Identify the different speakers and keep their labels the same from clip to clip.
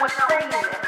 Speaker 1: was
Speaker 2: fading.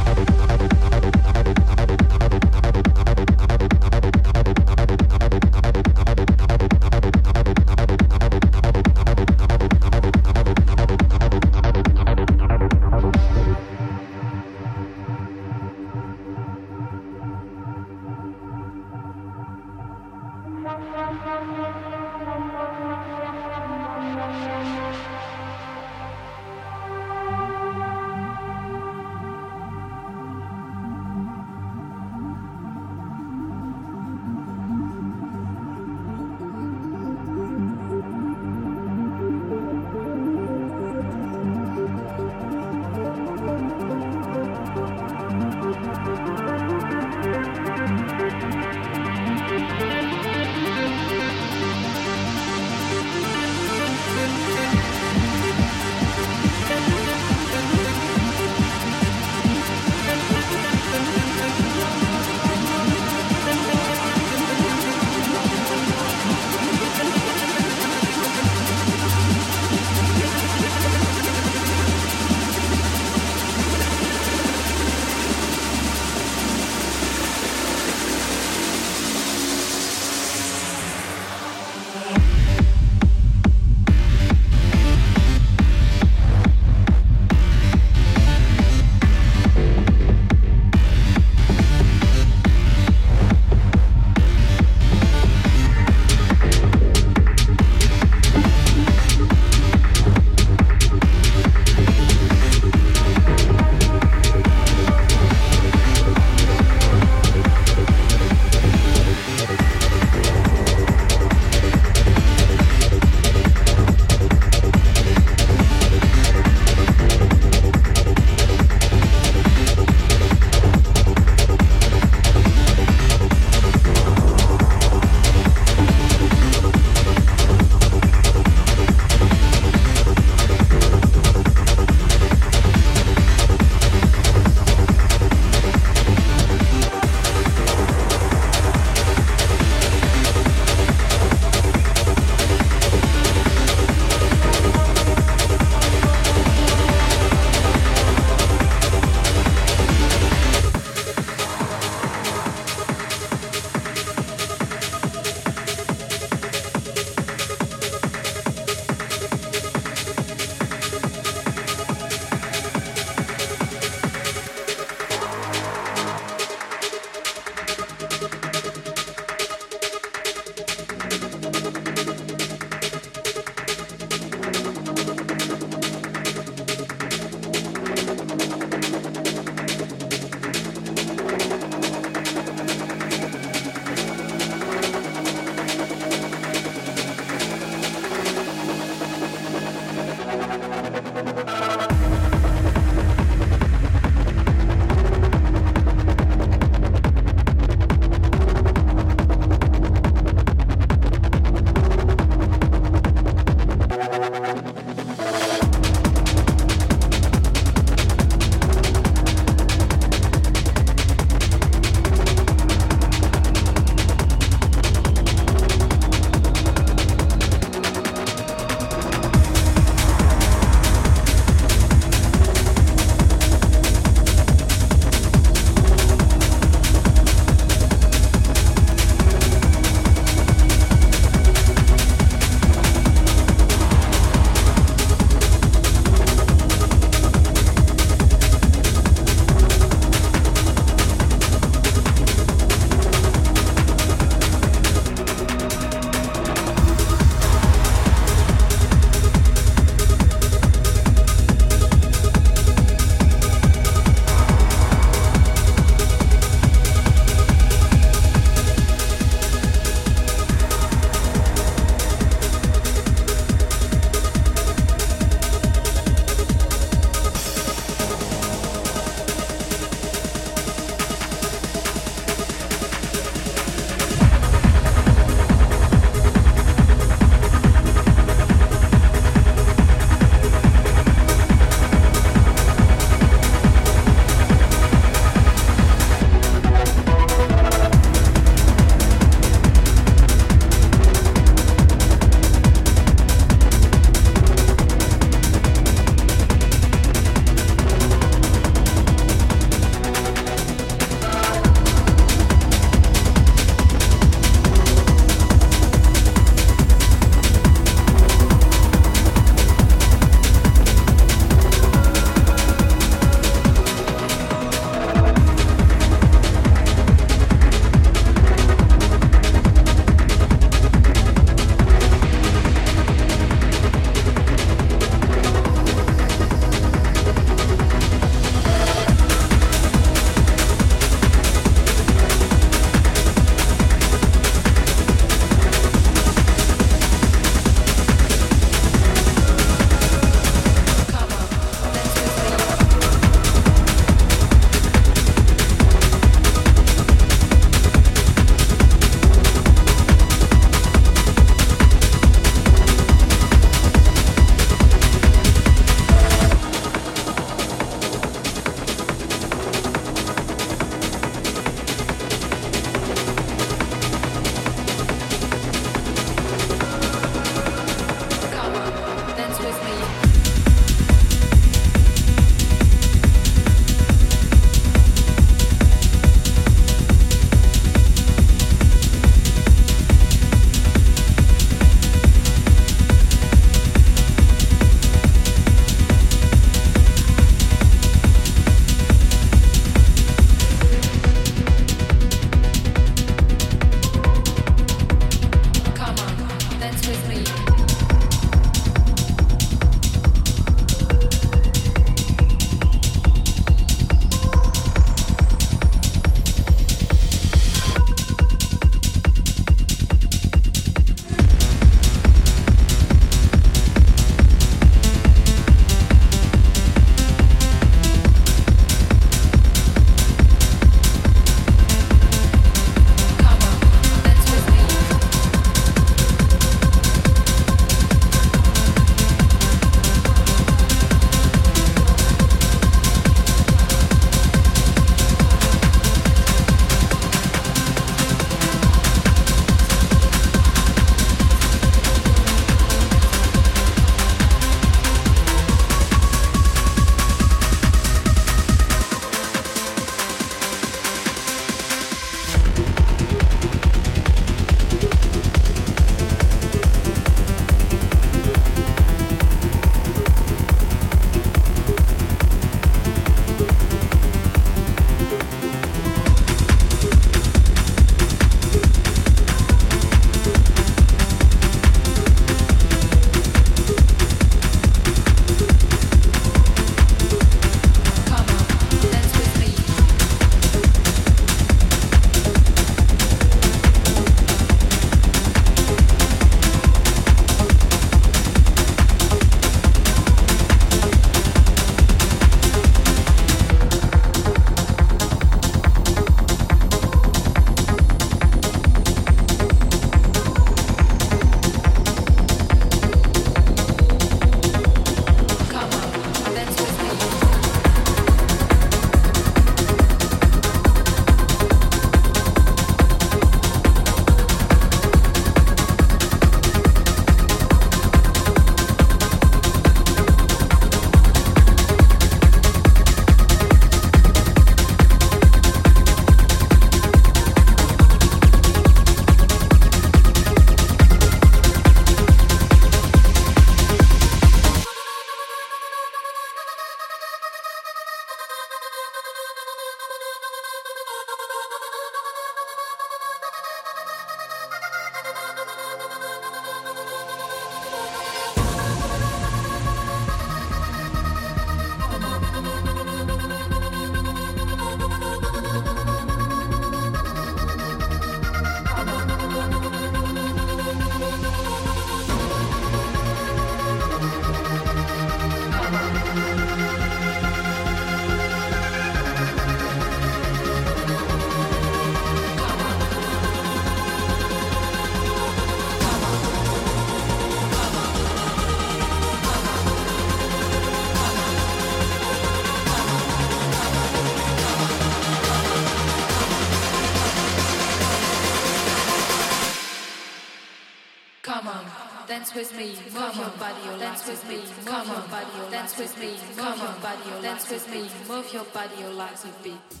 Speaker 2: With me, move your body, your legs with beat.